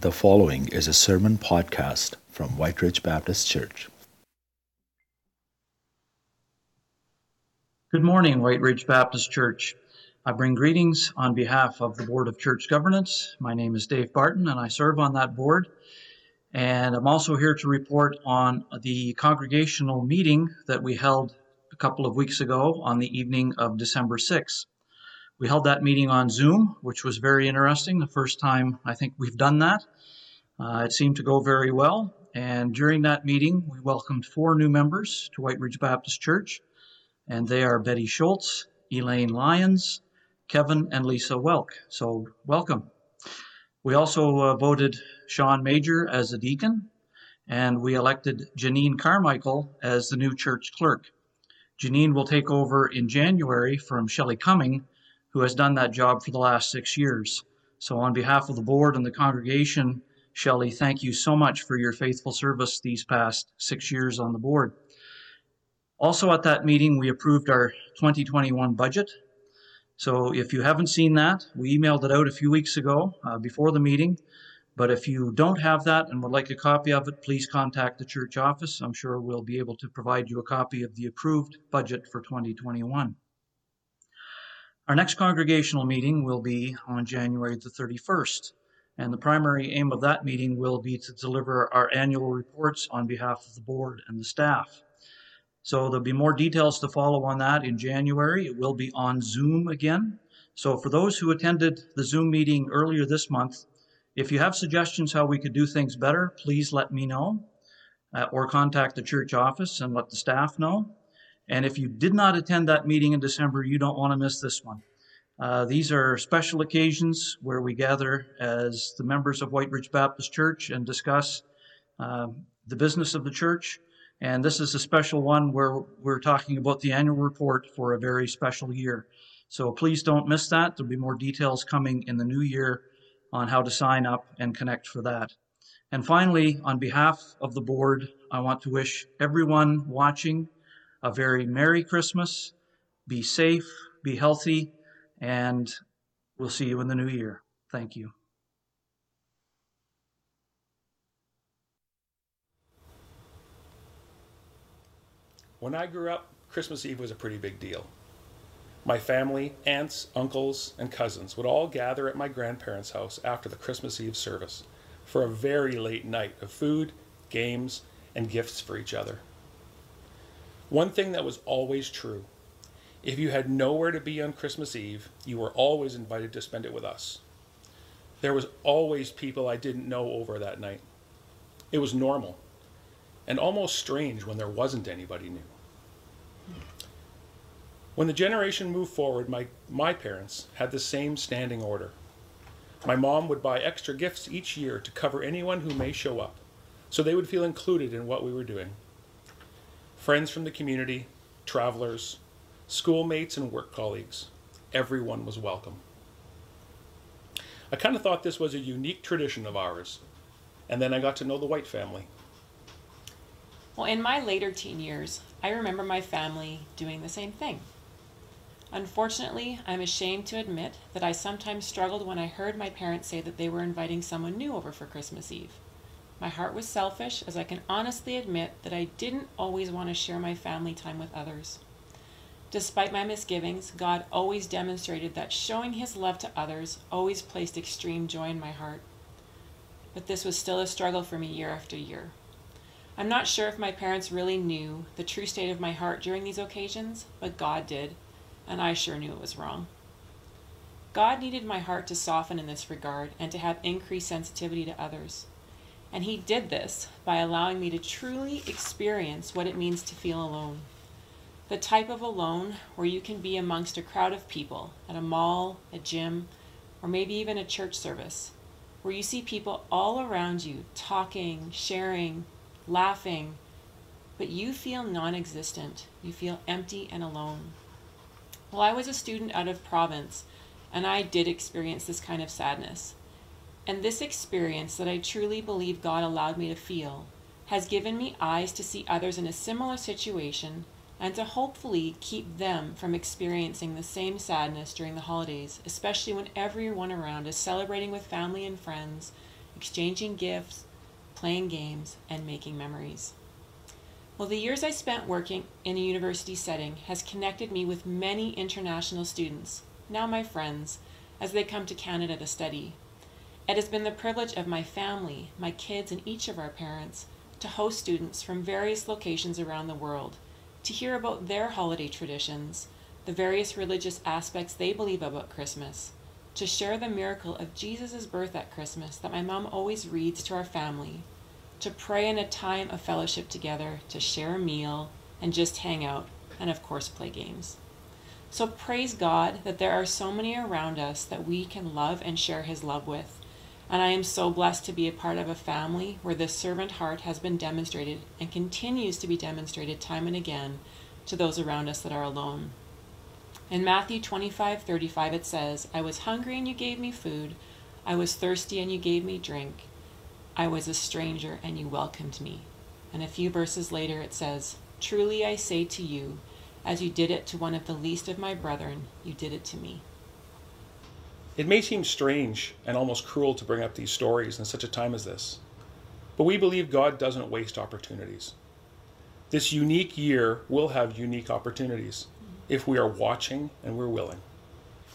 The following is a sermon podcast from Whyte Ridge Baptist Church. Good morning, Whyte Ridge Baptist Church. I bring greetings on behalf of the Board of Church Governance. My name is Dave Barton, and I serve on that board. And I'm also here to report on the congregational meeting that we held a couple of weeks ago on the evening of December 6th. We held that meeting on Zoom, which was very interesting. The first time I think we've done that. Uh, it seemed to go very well. And during that meeting, we welcomed four new members to Whyte Ridge Baptist Church. And they are Betty Schultz, Elaine Lyons, Kevin, and Lisa Welk. So, welcome. We also uh, voted Sean Major as a deacon, and we elected Janine Carmichael as the new church clerk. Janine will take over in January from Shelley Cumming, who has done that job for the last six years. So, on behalf of the board and the congregation, Shelley, thank you so much for your faithful service these past six years on the board. Also, at that meeting, we approved our 2021 budget. So, if you haven't seen that, we emailed it out a few weeks ago uh, before the meeting. But if you don't have that and would like a copy of it, please contact the church office. I'm sure we'll be able to provide you a copy of the approved budget for 2021. Our next congregational meeting will be on January the 31st, and the primary aim of that meeting will be to deliver our annual reports on behalf of the board and the staff. So there'll be more details to follow on that in January. It will be on Zoom again. So for those who attended the Zoom meeting earlier this month, if you have suggestions how we could do things better, please let me know uh, or contact the church office and let the staff know. And if you did not attend that meeting in December, you don't want to miss this one. Uh, these are special occasions where we gather as the members of Whyte Ridge Baptist Church and discuss um, the business of the church. And this is a special one where we're talking about the annual report for a very special year. So please don't miss that. There'll be more details coming in the new year on how to sign up and connect for that. And finally, on behalf of the board, I want to wish everyone watching a very Merry Christmas. Be safe, be healthy, and we'll see you in the new year. Thank you. When I grew up, Christmas Eve was a pretty big deal. My family, aunts, uncles, and cousins would all gather at my grandparents' house after the Christmas Eve service for a very late night of food, games, and gifts for each other. One thing that was always true if you had nowhere to be on Christmas Eve, you were always invited to spend it with us. There was always people I didn't know over that night. It was normal and almost strange when there wasn't anybody new. When the generation moved forward, my, my parents had the same standing order. My mom would buy extra gifts each year to cover anyone who may show up, so they would feel included in what we were doing friends from the community, travelers, schoolmates, and work colleagues. Everyone was welcome. I kind of thought this was a unique tradition of ours, and then I got to know the White family. Well, in my later teen years, I remember my family doing the same thing. Unfortunately, I'm ashamed to admit that I sometimes struggled when I heard my parents say that they were inviting someone new over for Christmas Eve. My heart was selfish, as I can honestly admit that I didn't always want to share my family time with others. Despite my misgivings, God always demonstrated that showing His love to others always placed extreme joy in my heart. But this was still a struggle for me year after year. I'm not sure if my parents really knew the true state of my heart during these occasions, but God did, and I sure knew it was wrong. God needed my heart to soften in this regard and to have increased sensitivity to others. And He did this by allowing me to truly experience what it means to feel alone. The type of alone where you can be amongst a crowd of people at a mall, a gym, or maybe even a church service, where you see people all around you talking, sharing, laughing, but you feel non existent. You feel empty and alone. Well, I was a student out of province, and I did experience this kind of sadness. And this experience that I truly believe God allowed me to feel has given me eyes to see others in a similar situation and to hopefully keep them from experiencing the same sadness during the holidays, especially when everyone around is celebrating with family and friends, exchanging gifts, playing games, and making memories. Well, the years I spent working in a university setting has connected me with many international students, now my friends, as they come to Canada to study. It has been the privilege of my family, my kids, and each of our parents to host students from various locations around the world to hear about their holiday traditions, the various religious aspects they believe about Christmas, to share the miracle of Jesus' birth at Christmas that my mom always reads to our family, to pray in a time of fellowship together, to share a meal, and just hang out, and of course, play games. So praise God that there are so many around us that we can love and share His love with. And I am so blessed to be a part of a family where this servant heart has been demonstrated and continues to be demonstrated time and again to those around us that are alone. In Matthew 25 35, it says, I was hungry and you gave me food. I was thirsty and you gave me drink. I was a stranger and you welcomed me. And a few verses later, it says, Truly I say to you, as you did it to one of the least of my brethren, you did it to me. It may seem strange and almost cruel to bring up these stories in such a time as this, but we believe God doesn't waste opportunities. This unique year will have unique opportunities if we are watching and we're willing.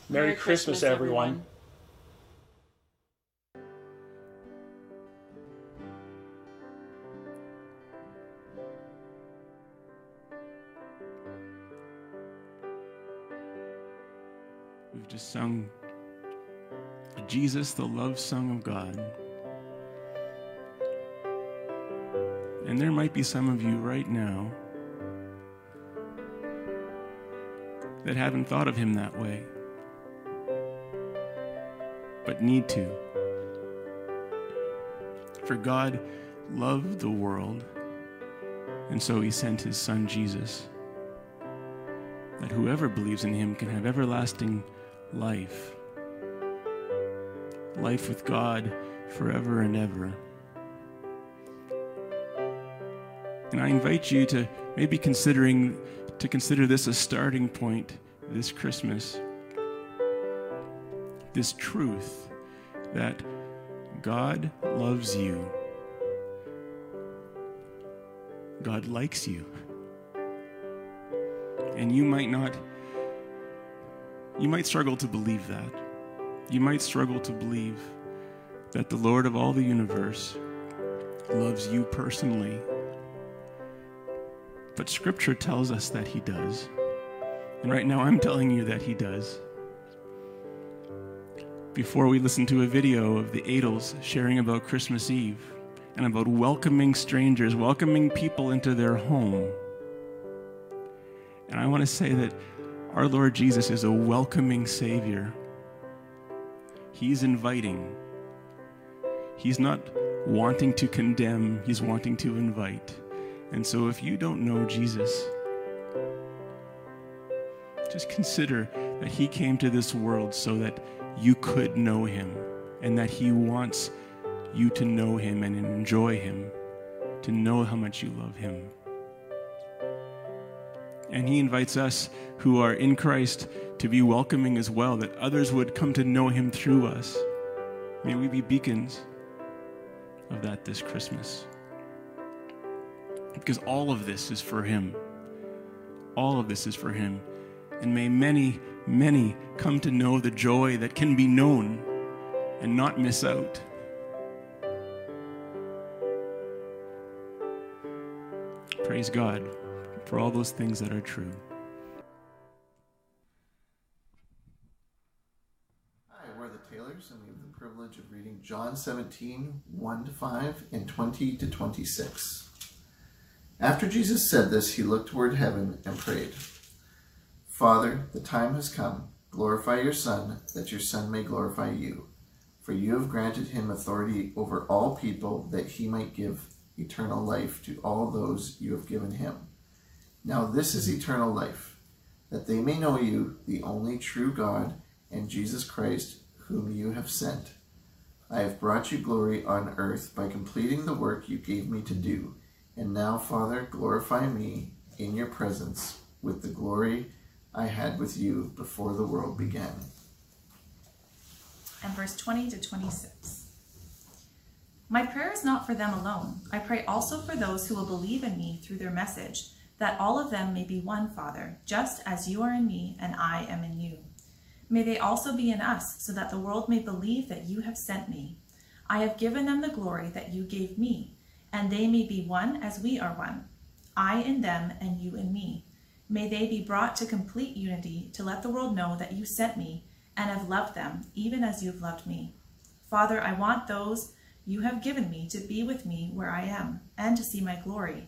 Merry, Merry Christmas, Christmas, everyone. everyone. We've just sung Jesus, the love song of God. And there might be some of you right now that haven't thought of him that way, but need to. For God loved the world, and so he sent his son Jesus, that whoever believes in him can have everlasting life. Life with God forever and ever. And I invite you to maybe considering to consider this a starting point this Christmas. This truth that God loves you. God likes you. And you might not you might struggle to believe that. You might struggle to believe that the Lord of all the universe loves you personally. But Scripture tells us that He does. And right now, I'm telling you that He does. Before we listen to a video of the Adels sharing about Christmas Eve and about welcoming strangers, welcoming people into their home. And I want to say that our Lord Jesus is a welcoming Savior. He's inviting. He's not wanting to condemn, He's wanting to invite. And so if you don't know Jesus, just consider that He came to this world so that you could know Him and that He wants you to know Him and enjoy Him, to know how much you love Him. And He invites us who are in Christ to be welcoming as well, that others would come to know Him through us. May we be beacons of that this Christmas. Because all of this is for Him. All of this is for Him. And may many, many come to know the joy that can be known and not miss out. Praise God for all those things that are true. Hi, we're the Taylors, and we have the privilege of reading John 17, 1 to 5, and 20 to 26. After Jesus said this, he looked toward heaven and prayed, Father, the time has come. Glorify your Son, that your Son may glorify you. For you have granted him authority over all people, that he might give eternal life to all those you have given him. Now this is eternal life, that they may know you, the only true God, and Jesus Christ, whom you have sent. I have brought you glory on earth by completing the work you gave me to do. And now, Father, glorify me in your presence with the glory I had with you before the world began. and verse 20 to 26. My prayer is not for them alone. I pray also for those who will believe in me through their message, that all of them may be one, Father, just as you are in me and I am in you. May they also be in us, so that the world may believe that you have sent me. I have given them the glory that you gave me, and they may be one as we are one. I in them and you in me. May they be brought to complete unity to let the world know that you sent me and have loved them, even as you have loved me. Father, I want those you have given me to be with me where I am, and to see my glory,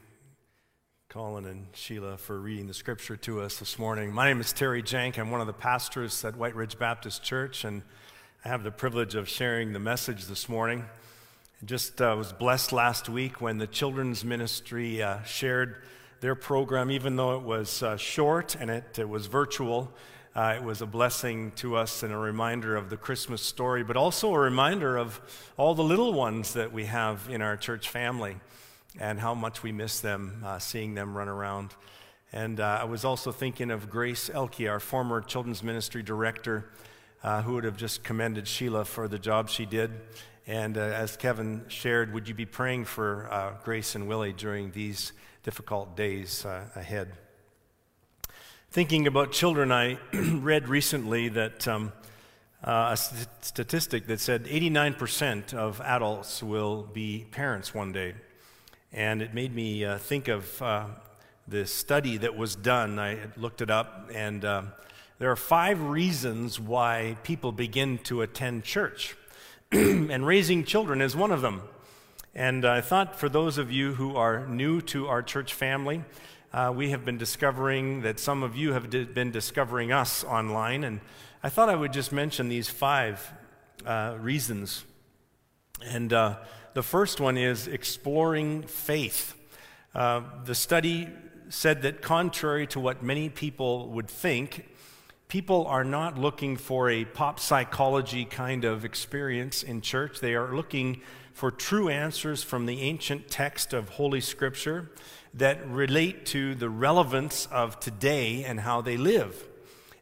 Colin and Sheila, for reading the scripture to us this morning. My name is Terry Jank. I'm one of the pastors at Whyte Ridge Baptist Church, and I have the privilege of sharing the message this morning. I just uh, was blessed last week when the children's ministry uh, shared their program, even though it was uh, short and it, it was virtual. Uh, it was a blessing to us and a reminder of the Christmas story, but also a reminder of all the little ones that we have in our church family and how much we miss them, uh, seeing them run around. And uh, I was also thinking of Grace Elke, our former children's ministry director, uh, who would have just commended Sheila for the job she did. And uh, as Kevin shared, would you be praying for uh, Grace and Willie during these difficult days uh, ahead? Thinking about children, I read recently that um, a st- statistic that said 89% of adults will be parents one day. And it made me uh, think of uh, the study that was done. I looked it up, and there are five reasons why people begin to attend church. and raising children is one of them. And I thought for those of you who are new to our church family, uh, we have been discovering that some of you have di- been discovering us online. And I thought I would just mention these five uh, reasons. And uh, the first one is exploring faith. Uh, the study said that, contrary to what many people would think, people are not looking for a pop psychology kind of experience in church. They are looking for true answers from the ancient text of Holy Scripture that relate to the relevance of today and how they live.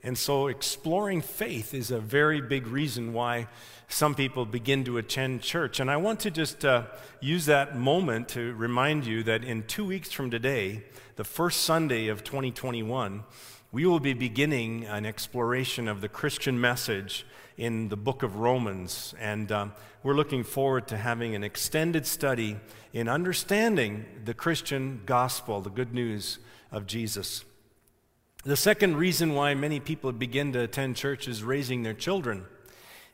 And so, exploring faith is a very big reason why some people begin to attend church. And I want to just uh, use that moment to remind you that in two weeks from today, the first Sunday of 2021, we will be beginning an exploration of the Christian message in the book of Romans. And um, we're looking forward to having an extended study in understanding the Christian gospel, the good news of Jesus. The second reason why many people begin to attend church is raising their children.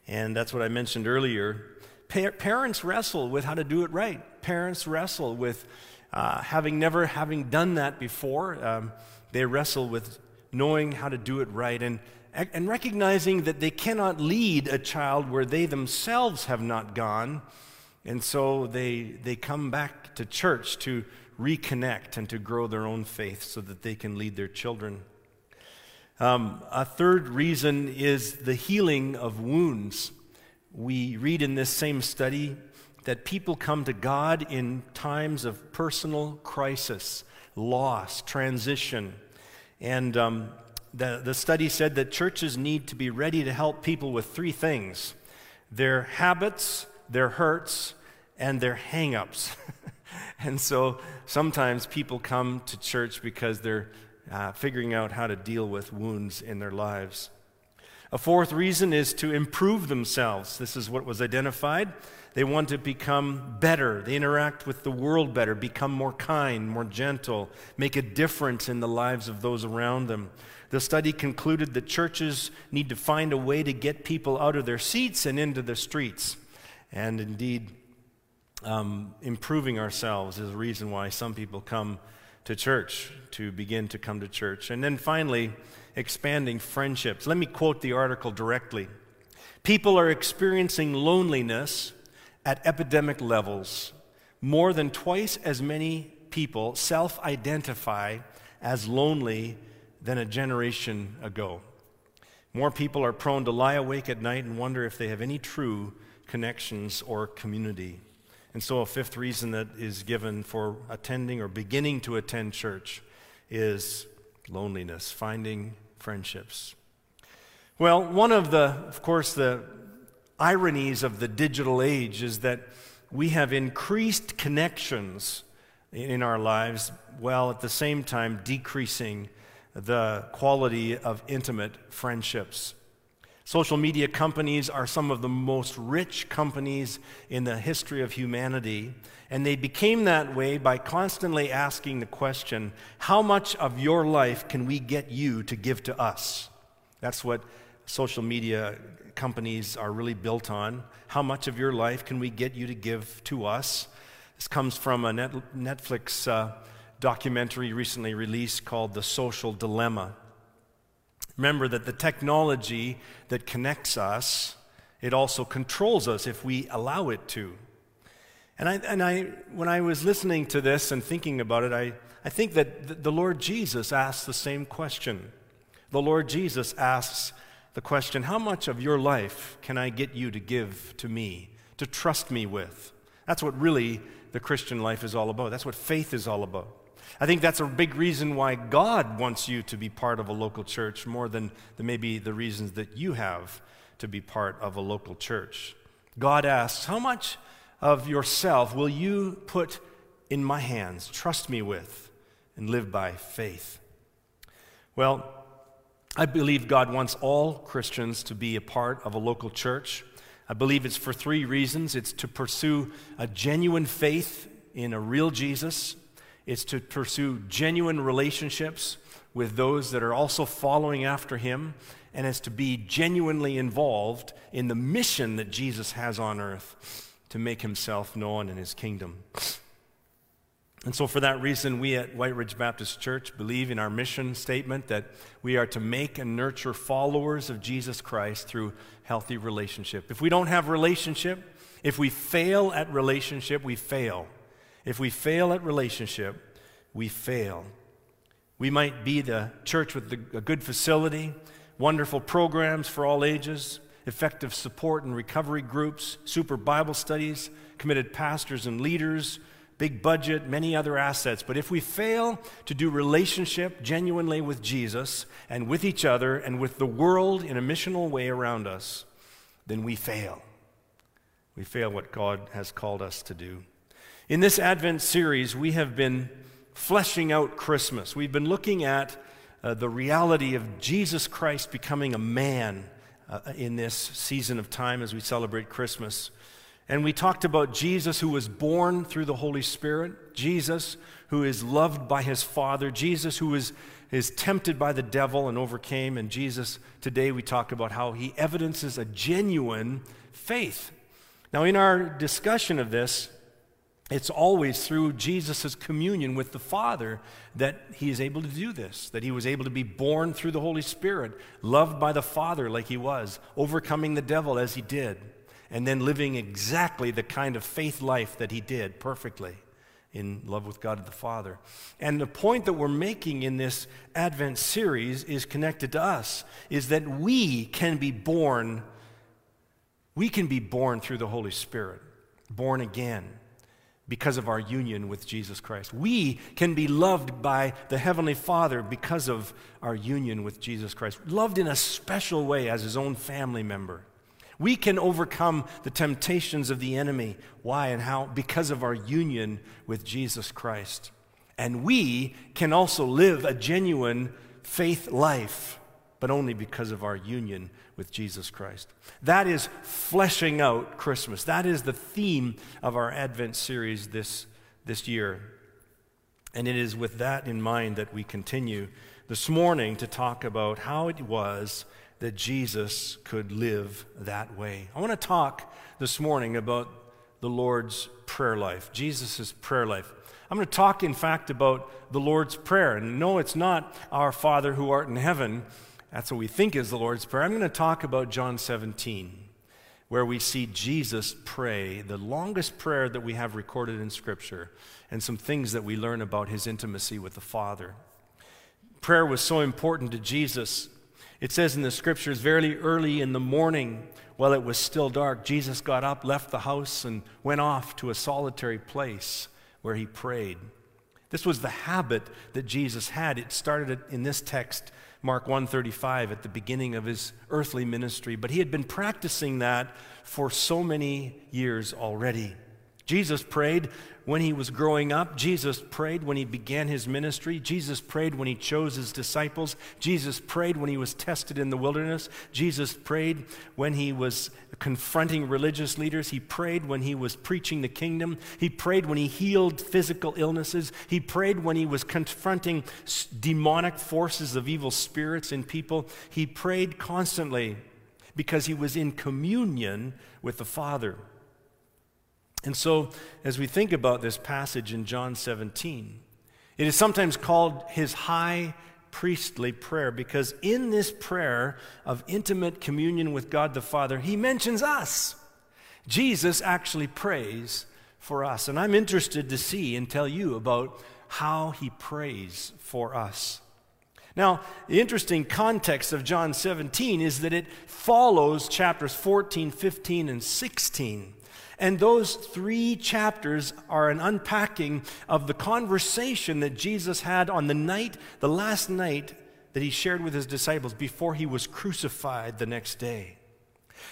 And that's what I mentioned earlier. Pa- parents wrestle with how to do it right. Parents wrestle with uh, having never having done that before. Um, they wrestle with knowing how to do it right, and, and recognizing that they cannot lead a child where they themselves have not gone. And so they, they come back to church to reconnect and to grow their own faith so that they can lead their children. Um, a third reason is the healing of wounds. We read in this same study that people come to God in times of personal crisis, loss, transition. And um, the, the study said that churches need to be ready to help people with three things their habits, their hurts, and their hang ups. and so sometimes people come to church because they're uh, figuring out how to deal with wounds in their lives. A fourth reason is to improve themselves. This is what was identified. They want to become better. They interact with the world better, become more kind, more gentle, make a difference in the lives of those around them. The study concluded that churches need to find a way to get people out of their seats and into the streets. And indeed, um, improving ourselves is a reason why some people come to church, to begin to come to church. And then finally, expanding friendships. Let me quote the article directly. People are experiencing loneliness at epidemic levels. More than twice as many people self identify as lonely than a generation ago. More people are prone to lie awake at night and wonder if they have any true connections or community. And so, a fifth reason that is given for attending or beginning to attend church is loneliness, finding friendships. Well, one of the, of course, the ironies of the digital age is that we have increased connections in our lives while at the same time decreasing the quality of intimate friendships. Social media companies are some of the most rich companies in the history of humanity, and they became that way by constantly asking the question how much of your life can we get you to give to us? That's what social media companies are really built on. How much of your life can we get you to give to us? This comes from a Netflix uh, documentary recently released called The Social Dilemma. Remember that the technology that connects us, it also controls us if we allow it to. And, I, and I, when I was listening to this and thinking about it, I, I think that the Lord Jesus asks the same question. The Lord Jesus asks the question How much of your life can I get you to give to me, to trust me with? That's what really the Christian life is all about. That's what faith is all about. I think that's a big reason why God wants you to be part of a local church more than maybe the reasons that you have to be part of a local church. God asks, How much of yourself will you put in my hands, trust me with, and live by faith? Well, I believe God wants all Christians to be a part of a local church. I believe it's for three reasons it's to pursue a genuine faith in a real Jesus, it's to pursue genuine relationships with those that are also following after him, and it's to be genuinely involved in the mission that Jesus has on earth to make himself known in his kingdom. And so, for that reason, we at Whyte Ridge Baptist Church believe in our mission statement that we are to make and nurture followers of Jesus Christ through healthy relationship. If we don't have relationship, if we fail at relationship, we fail. If we fail at relationship, we fail. We might be the church with the, a good facility, wonderful programs for all ages, effective support and recovery groups, super Bible studies, committed pastors and leaders big budget, many other assets. But if we fail to do relationship genuinely with Jesus and with each other and with the world in a missional way around us, then we fail. We fail what God has called us to do. In this Advent series, we have been fleshing out Christmas. We've been looking at uh, the reality of Jesus Christ becoming a man uh, in this season of time as we celebrate Christmas. And we talked about Jesus who was born through the Holy Spirit, Jesus who is loved by his Father, Jesus who is, is tempted by the devil and overcame, and Jesus today we talk about how he evidences a genuine faith. Now, in our discussion of this, it's always through Jesus' communion with the Father that he is able to do this, that he was able to be born through the Holy Spirit, loved by the Father like he was, overcoming the devil as he did and then living exactly the kind of faith life that he did perfectly in love with God the Father. And the point that we're making in this Advent series is connected to us is that we can be born we can be born through the Holy Spirit, born again because of our union with Jesus Christ. We can be loved by the Heavenly Father because of our union with Jesus Christ, loved in a special way as His own family member. We can overcome the temptations of the enemy. Why and how? Because of our union with Jesus Christ. And we can also live a genuine faith life, but only because of our union with Jesus Christ. That is fleshing out Christmas. That is the theme of our Advent series this, this year. And it is with that in mind that we continue this morning to talk about how it was that Jesus could live that way. I want to talk this morning about the Lord's prayer life, Jesus' prayer life. I'm going to talk, in fact, about the Lord's Prayer. And no, it's not our Father who art in heaven. That's what we think is the Lord's Prayer. I'm going to talk about John 17. where we see Jesus pray, the longest prayer that we have recorded in Scripture, and some things that we learn about his intimacy with the Father. Prayer was so important to Jesus. It says in the Scriptures, very early in the morning, while it was still dark, Jesus got up, left the house, and went off to a solitary place where he prayed. This was the habit that Jesus had. It started in this text Mark 135 at the beginning of his earthly ministry, but he had been practicing that for so many years already. Jesus prayed when he was growing up. Jesus prayed when he began his ministry. Jesus prayed when he chose his disciples. Jesus prayed when he was tested in the wilderness. Jesus prayed when he was confronting religious leaders. He prayed when he was preaching the kingdom. He prayed when he healed physical illnesses. He prayed when he was confronting demonic forces of evil spirits in people. He prayed constantly because he was in communion with the Father. And so, as we think about this passage in John 17, it is sometimes called his high priestly prayer because in this prayer of intimate communion with God the Father, he mentions us. Jesus actually prays for us. And I'm interested to see and tell you about how he prays for us. Now, the interesting context of John 17 is that it follows chapters 14, 15, and 16. And those three chapters are an unpacking of the conversation that Jesus had on the night, the last night that he shared with his disciples before he was crucified the next day.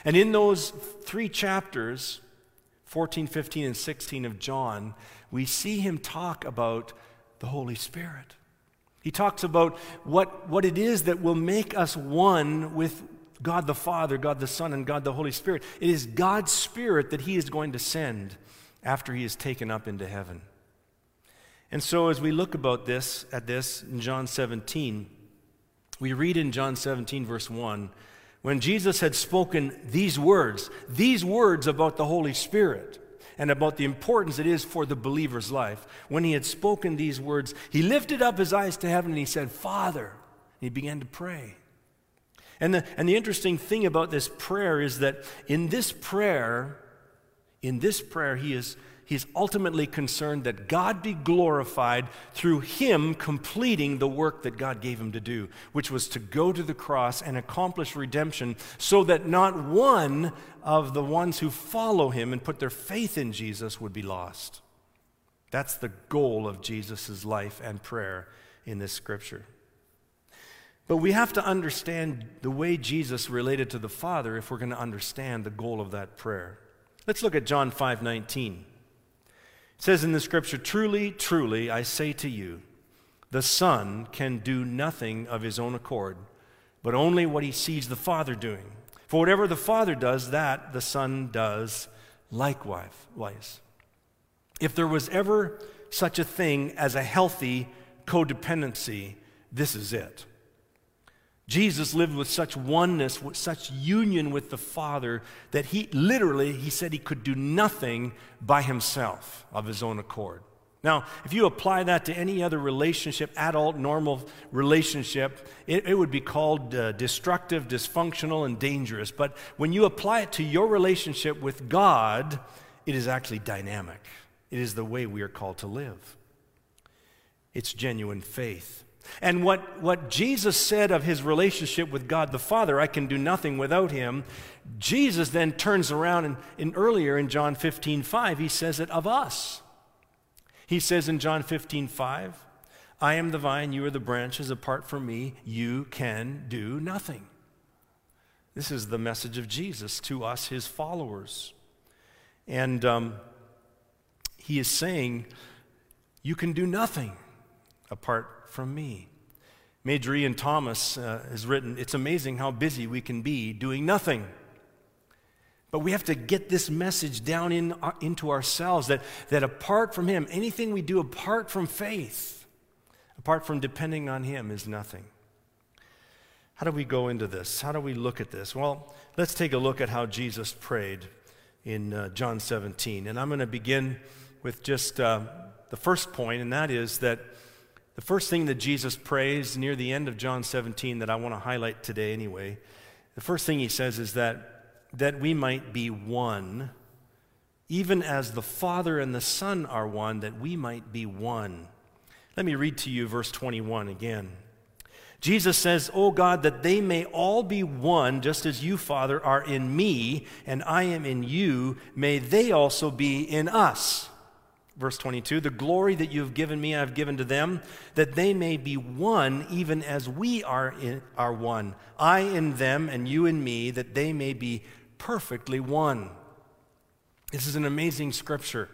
And in those three chapters, 14, 15, and 16 of John, we see him talk about the Holy Spirit. He talks about what, what it is that will make us one with God the Father, God the Son, and God the Holy Spirit. It is God's Spirit that He is going to send after He is taken up into heaven. And so, as we look about this at this in John 17, we read in John 17, verse 1, when Jesus had spoken these words, these words about the Holy Spirit and about the importance it is for the believer's life. When he had spoken these words, he lifted up his eyes to heaven and he said, Father. And he began to pray. And the, and the interesting thing about this prayer is that in this prayer, in this prayer, he is he's ultimately concerned that God be glorified through him completing the work that God gave him to do, which was to go to the cross and accomplish redemption so that not one of the ones who follow him and put their faith in Jesus would be lost. That's the goal of Jesus' life and prayer in this scripture. But we have to understand the way Jesus related to the Father if we're going to understand the goal of that prayer. Let's look at John 5:19. It says in the scripture, "Truly, truly, I say to you, the Son can do nothing of his own accord, but only what he sees the Father doing. For whatever the Father does, that the Son does likewise." If there was ever such a thing as a healthy codependency, this is it. Jesus lived with such oneness, with such union with the Father that he literally, he said he could do nothing by himself of his own accord. Now, if you apply that to any other relationship, adult, normal relationship, it, it would be called uh, destructive, dysfunctional, and dangerous. But when you apply it to your relationship with God, it is actually dynamic. It is the way we are called to live. It's genuine faith. And what, what Jesus said of his relationship with God the Father, I can do nothing without him, Jesus then turns around and, and earlier in John 15, 5, he says it of us. He says in John 15, 5, I am the vine, you are the branches. Apart from me, you can do nothing. This is the message of Jesus to us, his followers. And um, he is saying, You can do nothing apart from me. Major Ian Thomas uh, has written, It's amazing how busy we can be doing nothing. But we have to get this message down in, uh, into ourselves that, that apart from Him, anything we do apart from faith, apart from depending on Him, is nothing. How do we go into this? How do we look at this? Well, let's take a look at how Jesus prayed in uh, John 17. And I'm going to begin with just uh, the first point, and that is that the first thing that Jesus prays near the end of John 17 that I want to highlight today, anyway, the first thing he says is that that we might be one, even as the Father and the Son are one, that we might be one. Let me read to you verse 21 again. Jesus says, O God, that they may all be one, just as you, Father, are in me, and I am in you, may they also be in us. Verse 22 The glory that you have given me, I have given to them, that they may be one, even as we are, in, are one. I in them, and you in me, that they may be perfectly one. This is an amazing scripture.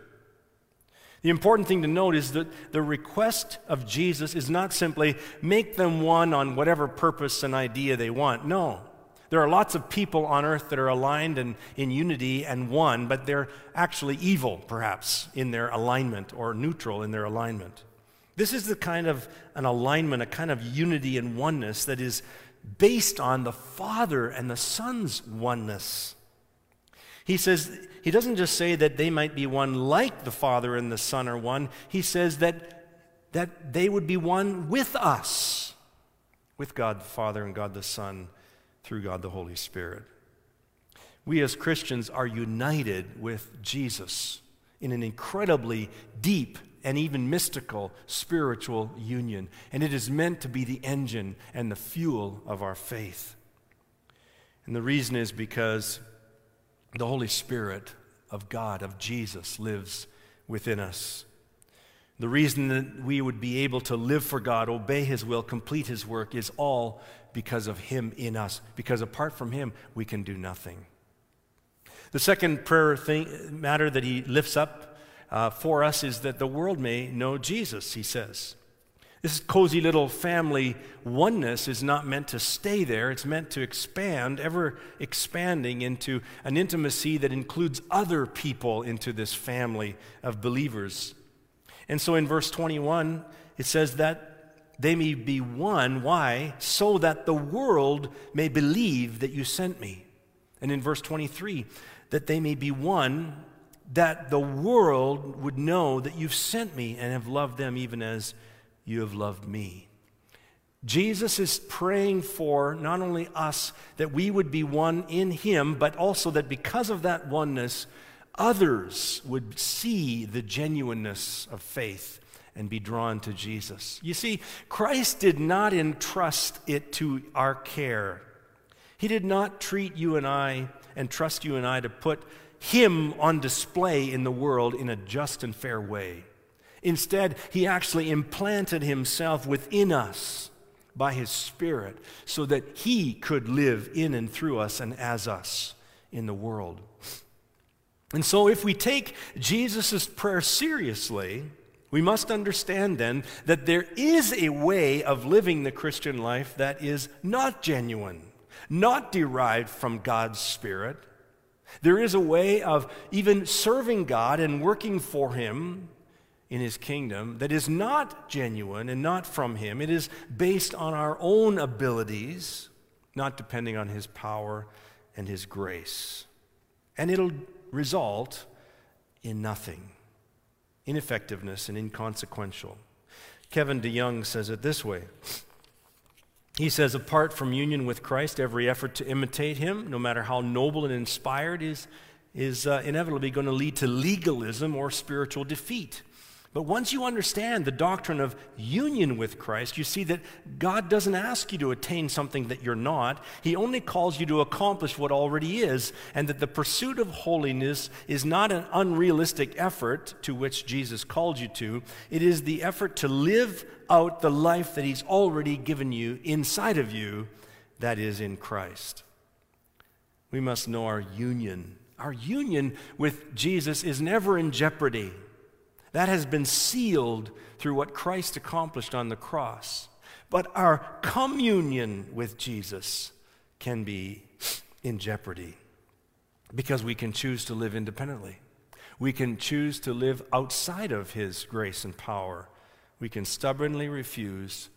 The important thing to note is that the request of Jesus is not simply make them one on whatever purpose and idea they want. No. There are lots of people on earth that are aligned and in unity and one, but they're actually evil, perhaps, in their alignment or neutral in their alignment. This is the kind of an alignment, a kind of unity and oneness that is based on the Father and the Son's oneness. He says, he doesn't just say that they might be one like the Father and the Son are one. He says that, that they would be one with us, with God the Father and God the Son, through God the Holy Spirit. We as Christians are united with Jesus in an incredibly deep and even mystical spiritual union. And it is meant to be the engine and the fuel of our faith. And the reason is because the Holy Spirit of God, of Jesus, lives within us. The reason that we would be able to live for God, obey His will, complete His work is all because of Him in us. Because apart from Him, we can do nothing. The second prayer thing, matter that He lifts up uh, for us is that the world may know Jesus, He says. This cozy little family oneness is not meant to stay there. It's meant to expand, ever expanding into an intimacy that includes other people into this family of believers. And so in verse 21, it says that they may be one. Why? So that the world may believe that you sent me. And in verse 23, that they may be one, that the world would know that you've sent me and have loved them even as you have loved me. Jesus is praying for not only us that we would be one in him, but also that because of that oneness, others would see the genuineness of faith and be drawn to Jesus. You see, Christ did not entrust it to our care. He did not treat you and I and trust you and I to put him on display in the world in a just and fair way. Instead, he actually implanted himself within us by his Spirit so that he could live in and through us and as us in the world. And so, if we take Jesus' prayer seriously, we must understand then that there is a way of living the Christian life that is not genuine, not derived from God's Spirit. There is a way of even serving God and working for Him in his kingdom that is not genuine and not from him. It is based on our own abilities, not depending on his power and his grace. And it'll result in nothing ineffectiveness and inconsequential. Kevin DeYoung says it this way. He says, apart from union with Christ, every effort to imitate him, no matter how noble and inspired, is, is uh, inevitably going to lead to legalism or spiritual defeat. But once you understand the doctrine of union with Christ, you see that God doesn't ask you to attain something that you're not. He only calls you to accomplish what already is, and that the pursuit of holiness is not an unrealistic effort to which Jesus called you to. It is the effort to live out the life that He's already given you inside of you, that is in Christ. We must know our union. Our union with Jesus is never in jeopardy. That has been sealed through what Christ accomplished on the cross. But our communion with Jesus can be in jeopardy because we can choose to live independently. We can choose to live outside of His grace and power. We can stubbornly refuse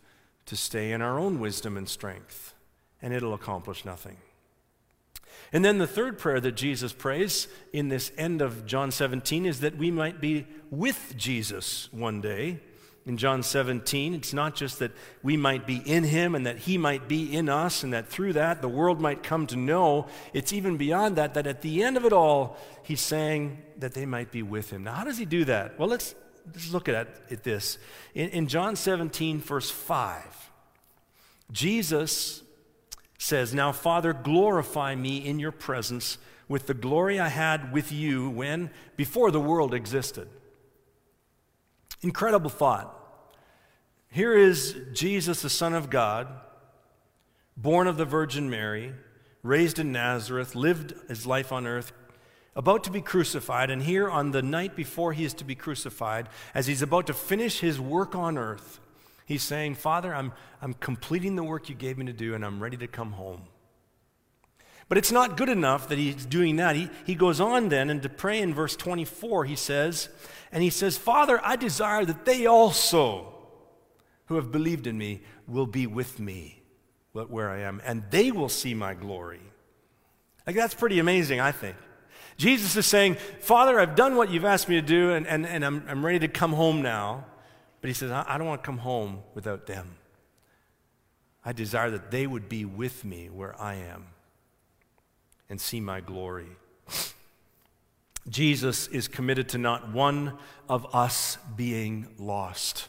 to stay in our own wisdom and strength, and it'll accomplish nothing. And then the third prayer that Jesus prays in this end of John 17 is that we might be with Jesus one day in John 17. It's not just that we might be in him and that he might be in us and that through that the world might come to know. It's even beyond that, that at the end of it all, he's saying that they might be with him. Now, how does he do that? Well, let's, let's look at, at this. In, in John 17, verse 5, Jesus says, Now, Father, glorify me in your presence with the glory I had with you when, before the world existed. Incredible thought. Here is Jesus, the Son of God, born of the Virgin Mary, raised in Nazareth, lived his life on earth, about to be crucified. And here, on the night before he is to be crucified, as he's about to finish his work on earth, he's saying, Father, I'm, I'm completing the work you gave me to do, and I'm ready to come home. But it's not good enough that he's doing that. He, he goes on then, and to pray in verse 24, he says, and he says, Father, I desire that they also who have believed in me will be with me where I am, and they will see my glory. Like, that's pretty amazing, I think. Jesus is saying, Father, I've done what you've asked me to do, and, and, and I'm, I'm ready to come home now. But he says, I, I don't want to come home without them. I desire that they would be with me where I am and see my glory. Jesus is committed to not one of us being lost.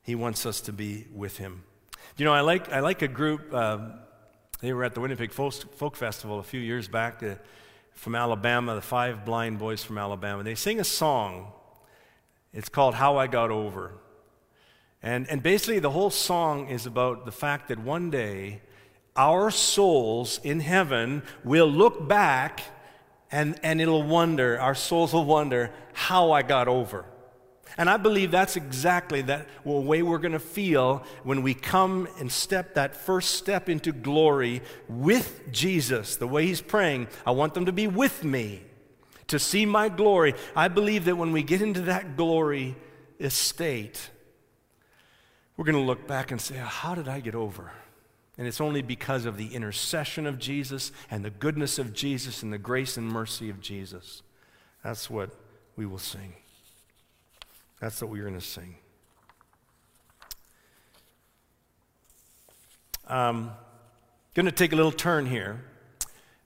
He wants us to be with him. You know, I like, I like a group, uh, they were at the Winnipeg Folk Festival a few years back uh, from Alabama, the five blind boys from Alabama. They sing a song. It's called How I Got Over. And, and basically, the whole song is about the fact that one day our souls in heaven will look back and, and it'll wonder, our souls will wonder how I got over. And I believe that's exactly that way we're going to feel when we come and step that first step into glory with Jesus, the way he's praying. I want them to be with me to see my glory. I believe that when we get into that glory estate, we're going to look back and say, How did I get over? And it's only because of the intercession of Jesus and the goodness of Jesus and the grace and mercy of Jesus. That's what we will sing. That's what we're going to sing. Um, going to take a little turn here,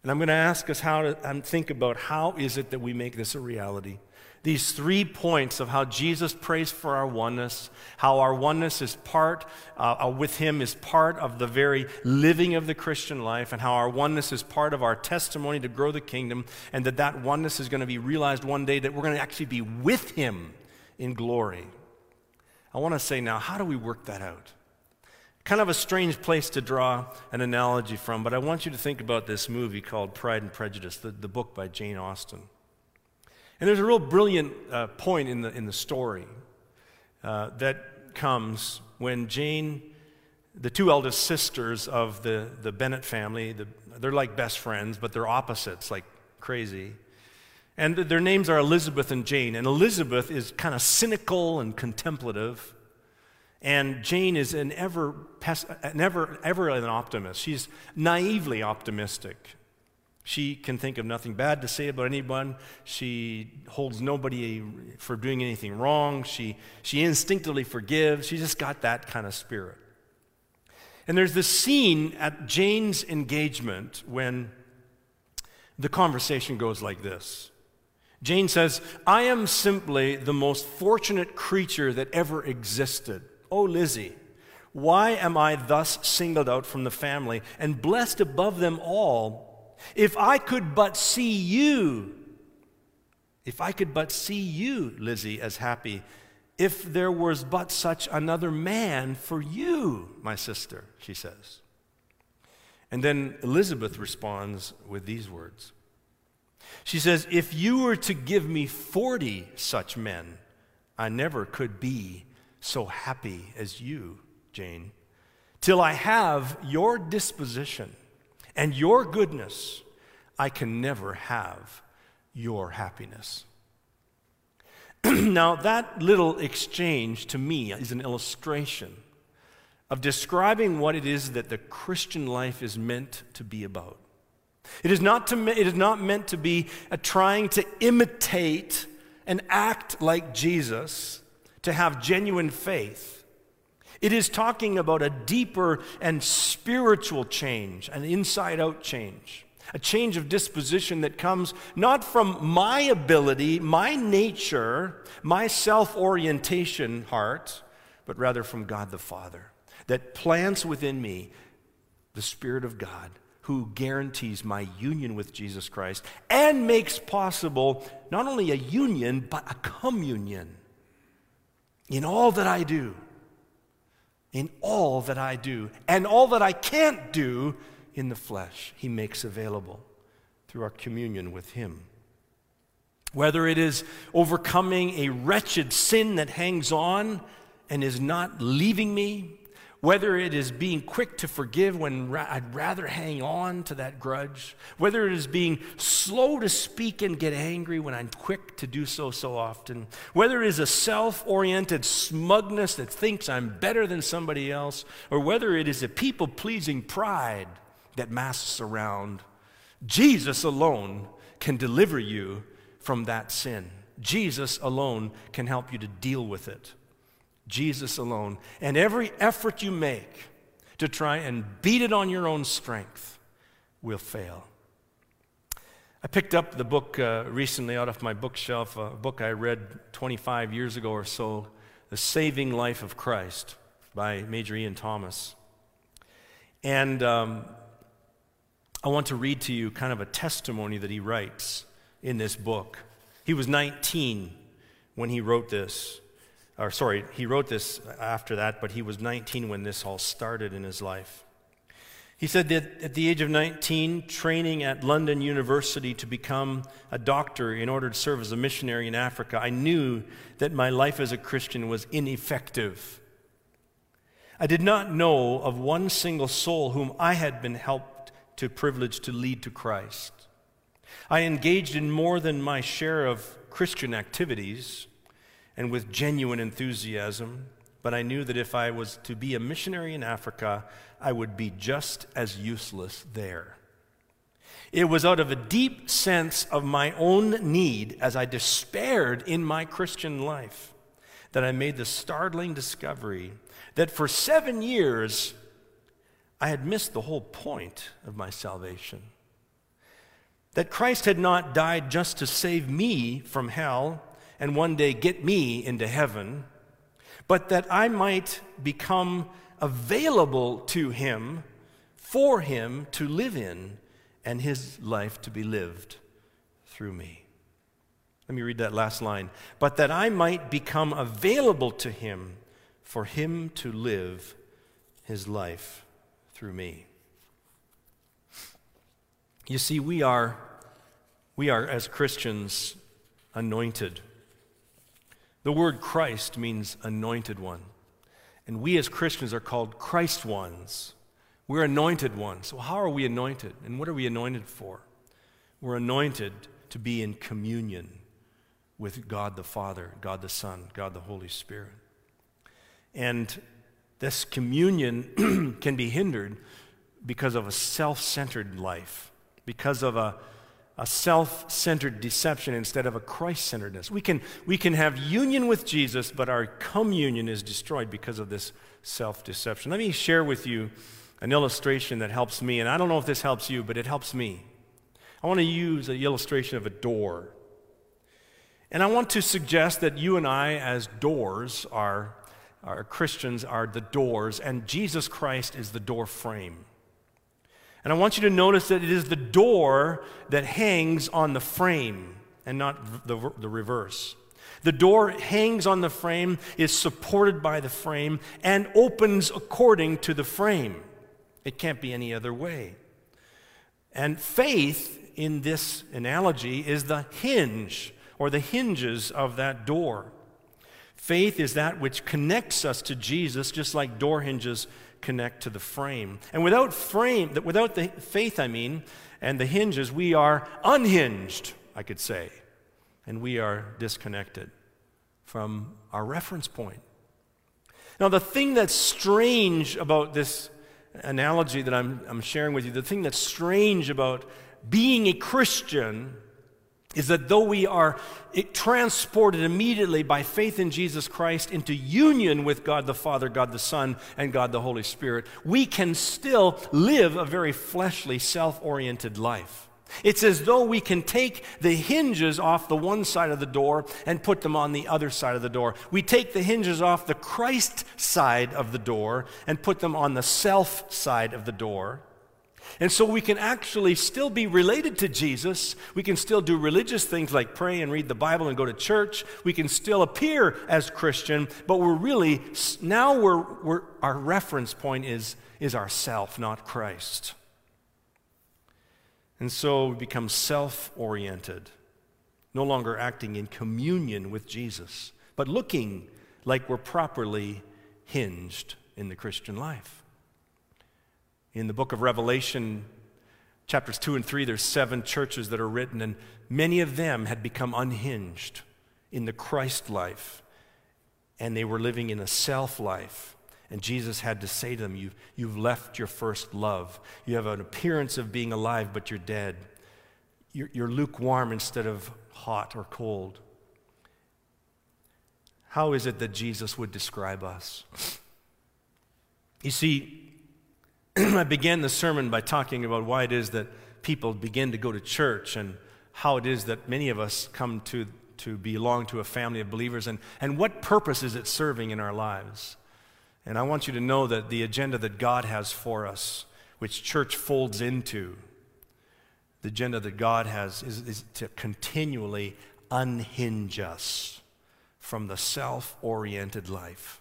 and I'm going to ask us how to um, think about how is it that we make this a reality these three points of how Jesus prays for our oneness, how our oneness is part, uh, uh, with Him is part of the very living of the Christian life, and how our oneness is part of our testimony to grow the kingdom, and that that oneness is going to be realized one day that we're going to actually be with Him in glory. I want to say now, how do we work that out? Kind of a strange place to draw an analogy from, but I want you to think about this movie called Pride and Prejudice, the, the book by Jane Austen. And there's a real brilliant uh, point in the, in the story uh, that comes when Jane, the two eldest sisters of the, the Bennet family, the, they're like best friends, but they're opposites, like crazy. And their names are Elizabeth and Jane. And Elizabeth is kind of cynical and contemplative. And Jane is an ever, an ever, ever an optimist. She's naively optimistic. She can think of nothing bad to say about anyone. She holds nobody for doing anything wrong. She, she instinctively forgives. She just got that kind of spirit. And there's this scene at Jane's engagement when the conversation goes like this Jane says, I am simply the most fortunate creature that ever existed. Oh, Lizzie, why am I thus singled out from the family and blessed above them all? If I could but see you, if I could but see you, Lizzie, as happy, if there was but such another man for you, my sister, she says. And then Elizabeth responds with these words. She says, If you were to give me 40 such men, I never could be so happy as you, Jane, till I have your disposition and your goodness, I can never have your happiness. now, that little exchange to me is an illustration of describing what it is that the Christian life is meant to be about. It is not, to, it is not meant to be a trying to imitate and act like Jesus, to have genuine faith. It is talking about a deeper and spiritual change, an inside out change, a change of disposition that comes not from my ability, my nature, my self orientation heart, but rather from God the Father, that plants within me the Spirit of God who guarantees my union with Jesus Christ and makes possible not only a union, but a communion in all that I do. In all that I do. And all that I can't do in the flesh, He makes available through our communion with Him. Whether it is overcoming a wretched sin that hangs on and is not leaving me, whether it is being quick to forgive when ra- I'd rather hang on to that grudge, whether it is being slow to speak and get angry when I'm quick to do so so often, whether it is a self oriented smugness that thinks I'm better than somebody else, or whether it is a people pleasing pride that masks around, Jesus alone can deliver you from that sin. Jesus alone can help you to deal with it. Jesus alone. And every effort you make to try and beat it on your own strength will fail. I picked up the book uh, recently out of my bookshelf, a book I read 25 years ago or so, The Saving Life of Christ by Major Ian Thomas. And um, I want to read to you kind of a testimony that he writes in this book. He was 19 when he wrote this or sorry, he wrote this after that, but he was 19 when this all started in his life. He said that at the age of 19, training at London University to become a doctor in order to serve as a missionary in Africa, I knew that my life as a Christian was ineffective. I did not know of one single soul whom I had been helped to privilege to lead to Christ. I engaged in more than my share of Christian activities and with genuine enthusiasm, but I knew that if I was to be a missionary in Africa, I would be just as useless there. It was out of a deep sense of my own need as I despaired in my Christian life that I made the startling discovery that for seven years I had missed the whole point of my salvation. That Christ had not died just to save me from hell and one day get me into heaven, but that I might become available to Him, for Him to live in, and His life to be lived through me. Let me read that last line. But that I might become available to Him, for Him to live His life through me. You see, we are, we are as Christians anointed. The word Christ means anointed one. And we as Christians are called Christ ones. We're anointed ones. So, how are we anointed? And what are we anointed for? We're anointed to be in communion with God the Father, God the Son, God the Holy Spirit. And this communion can be hindered because of a self centered life, because of a a self centered deception instead of a Christ centeredness. We can, we can have union with Jesus, but our communion is destroyed because of this self deception. Let me share with you an illustration that helps me, and I don't know if this helps you, but it helps me. I want to use an illustration of a door. And I want to suggest that you and I, as doors, are, are Christians, are the doors, and Jesus Christ is the door frame. And I want you to notice that it is the door that hangs on the frame and not the, the reverse. The door hangs on the frame, is supported by the frame, and opens according to the frame. It can't be any other way. And faith, in this analogy, is the hinge or the hinges of that door. Faith is that which connects us to Jesus, just like door hinges connect to the frame. And without frame, without the faith, I mean, and the hinges, we are unhinged, I could say. And we are disconnected from our reference point. Now, the thing that's strange about this analogy that I'm, I'm sharing with you, the thing that's strange about being a Christian is that though we are transported immediately by faith in Jesus Christ into union with God the Father, God the Son, and God the Holy Spirit, we can still live a very fleshly, self oriented life. It's as though we can take the hinges off the one side of the door and put them on the other side of the door. We take the hinges off the Christ side of the door and put them on the self side of the door. And so we can actually still be related to Jesus. We can still do religious things like pray and read the Bible and go to church. We can still appear as Christian, but we're really, now we're, we're our reference point is, is ourself, not Christ. And so we become self oriented, no longer acting in communion with Jesus, but looking like we're properly hinged in the Christian life. In the book of Revelation, chapters 2 and 3, there's seven churches that are written, and many of them had become unhinged in the Christ life, and they were living in a self life. And Jesus had to say to them, you've, you've left your first love. You have an appearance of being alive, but you're dead. You're, you're lukewarm instead of hot or cold. How is it that Jesus would describe us? You see, I began the sermon by talking about why it is that people begin to go to church and how it is that many of us come to, to belong to a family of believers and, and what purpose is it serving in our lives. And I want you to know that the agenda that God has for us, which church folds into, the agenda that God has is, is to continually unhinge us from the self oriented life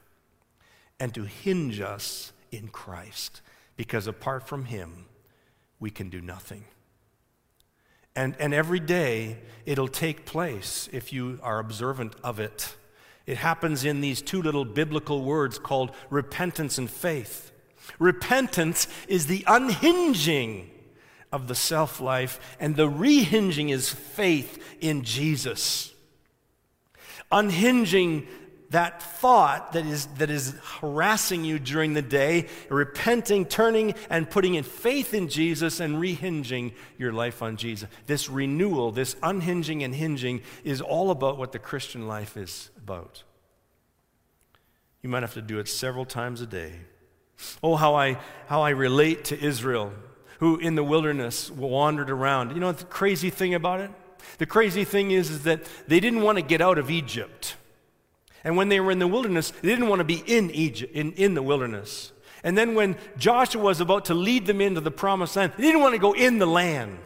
and to hinge us in Christ because apart from Him, we can do nothing. And, and every day it'll take place if you are observant of it. It happens in these two little biblical words called repentance and faith. Repentance is the unhinging of the self life, and the rehinging is faith in Jesus. Unhinging that thought that is, that is harassing you during the day, repenting, turning, and putting in faith in Jesus and rehinging your life on Jesus. This renewal, this unhinging and hinging, is all about what the Christian life is about. You might have to do it several times a day. Oh, how I, how I relate to Israel, who in the wilderness wandered around. You know the crazy thing about it? The crazy thing is, is that they didn't want to get out of Egypt. And when they were in the wilderness, they didn't want to be in Egypt, in, in the wilderness. And then when Joshua was about to lead them into the promised land, they didn't want to go in the land.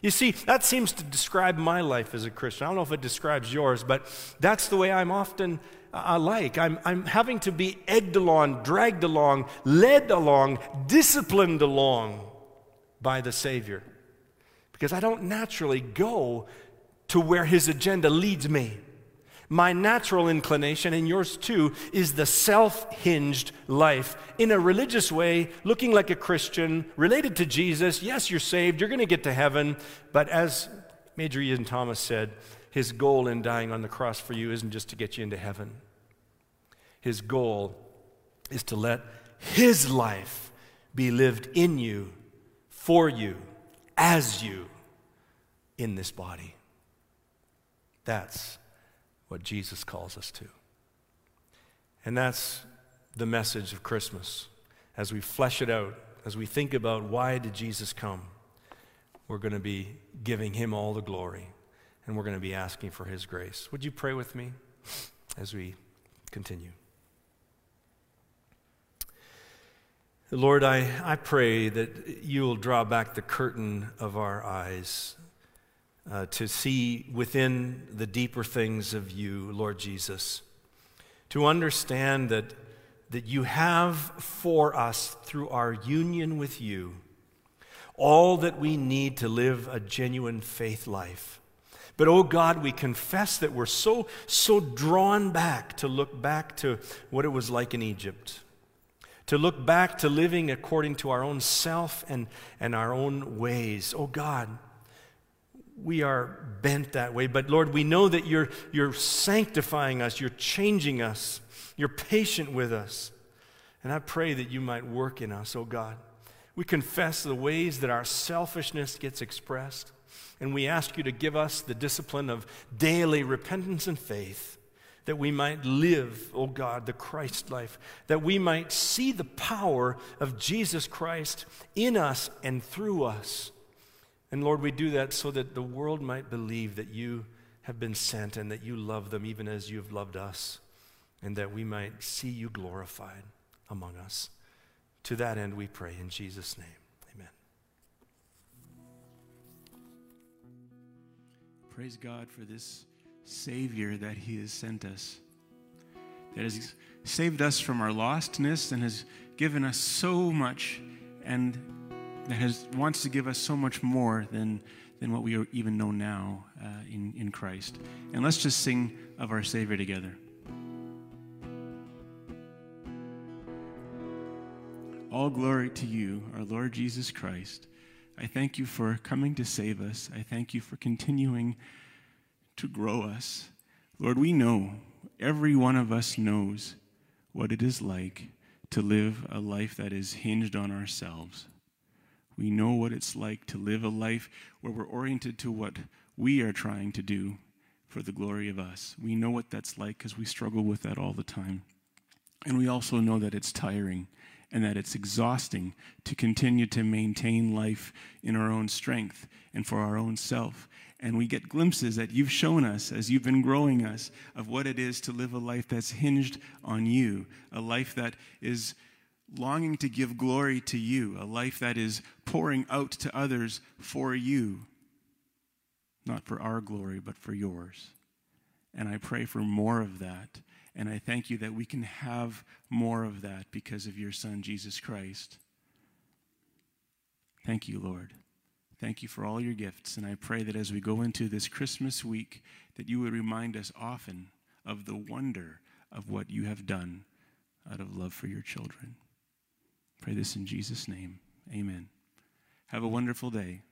You see, that seems to describe my life as a Christian. I don't know if it describes yours, but that's the way I'm often uh, like. I'm, I'm having to be egged along, dragged along, led along, disciplined along by the Savior. Because I don't naturally go to where His agenda leads me. My natural inclination, and yours too, is the self hinged life. In a religious way, looking like a Christian, related to Jesus. Yes, you're saved, you're going to get to heaven. But as Major Ian Thomas said, his goal in dying on the cross for you isn't just to get you into heaven. His goal is to let his life be lived in you, for you, as you, in this body. That's what Jesus calls us to. And that's the message of Christmas. As we flesh it out, as we think about why did Jesus come, we're going to be giving him all the glory and we're going to be asking for his grace. Would you pray with me as we continue? Lord, I, I pray that you will draw back the curtain of our eyes uh, to see within the deeper things of you, Lord Jesus, to understand that, that you have for us through our union with you all that we need to live a genuine faith life. But oh God, we confess that we're so, so drawn back to look back to what it was like in Egypt, to look back to living according to our own self and, and our own ways. Oh God, we are bent that way. But Lord, we know that you're, you're sanctifying us, you're changing us, you're patient with us. And I pray that you might work in us, oh God. We confess the ways that our selfishness gets expressed. And we ask you to give us the discipline of daily repentance and faith that we might live, O oh God, the Christ life, that we might see the power of Jesus Christ in us and through us. And Lord, we do that so that the world might believe that you have been sent and that you love them even as you have loved us, and that we might see you glorified among us. To that end, we pray in Jesus' name. Amen. Praise God for this Savior that He has sent us, that has saved us from our lostness and has given us so much, and that has wants to give us so much more than than what we even know now uh, in in Christ. And let's just sing of our Savior together. All glory to you, our Lord Jesus Christ. I thank you for coming to save us. I thank you for continuing to grow us. Lord, we know, every one of us knows what it is like to live a life that is hinged on ourselves. We know what it's like to live a life where we're oriented to what we are trying to do for the glory of us. We know what that's like because we struggle with that all the time. And we also know that it's tiring and that it's exhausting to continue to maintain life in our own strength and for our own self. And we get glimpses that you've shown us as you've been growing us of what it is to live a life that's hinged on you, a life that is longing to give glory to you, a life that is pouring out to others for you, not for our glory, but for yours. And I pray for more of that. And I thank you that we can have more of that because of your Son, Jesus Christ. Thank you, Lord. Thank you for all your gifts. And I pray that as we go into this Christmas week, that you would remind us often of the wonder of what you have done out of love for your children. Pray this in Jesus' name. Amen. Have a wonderful day.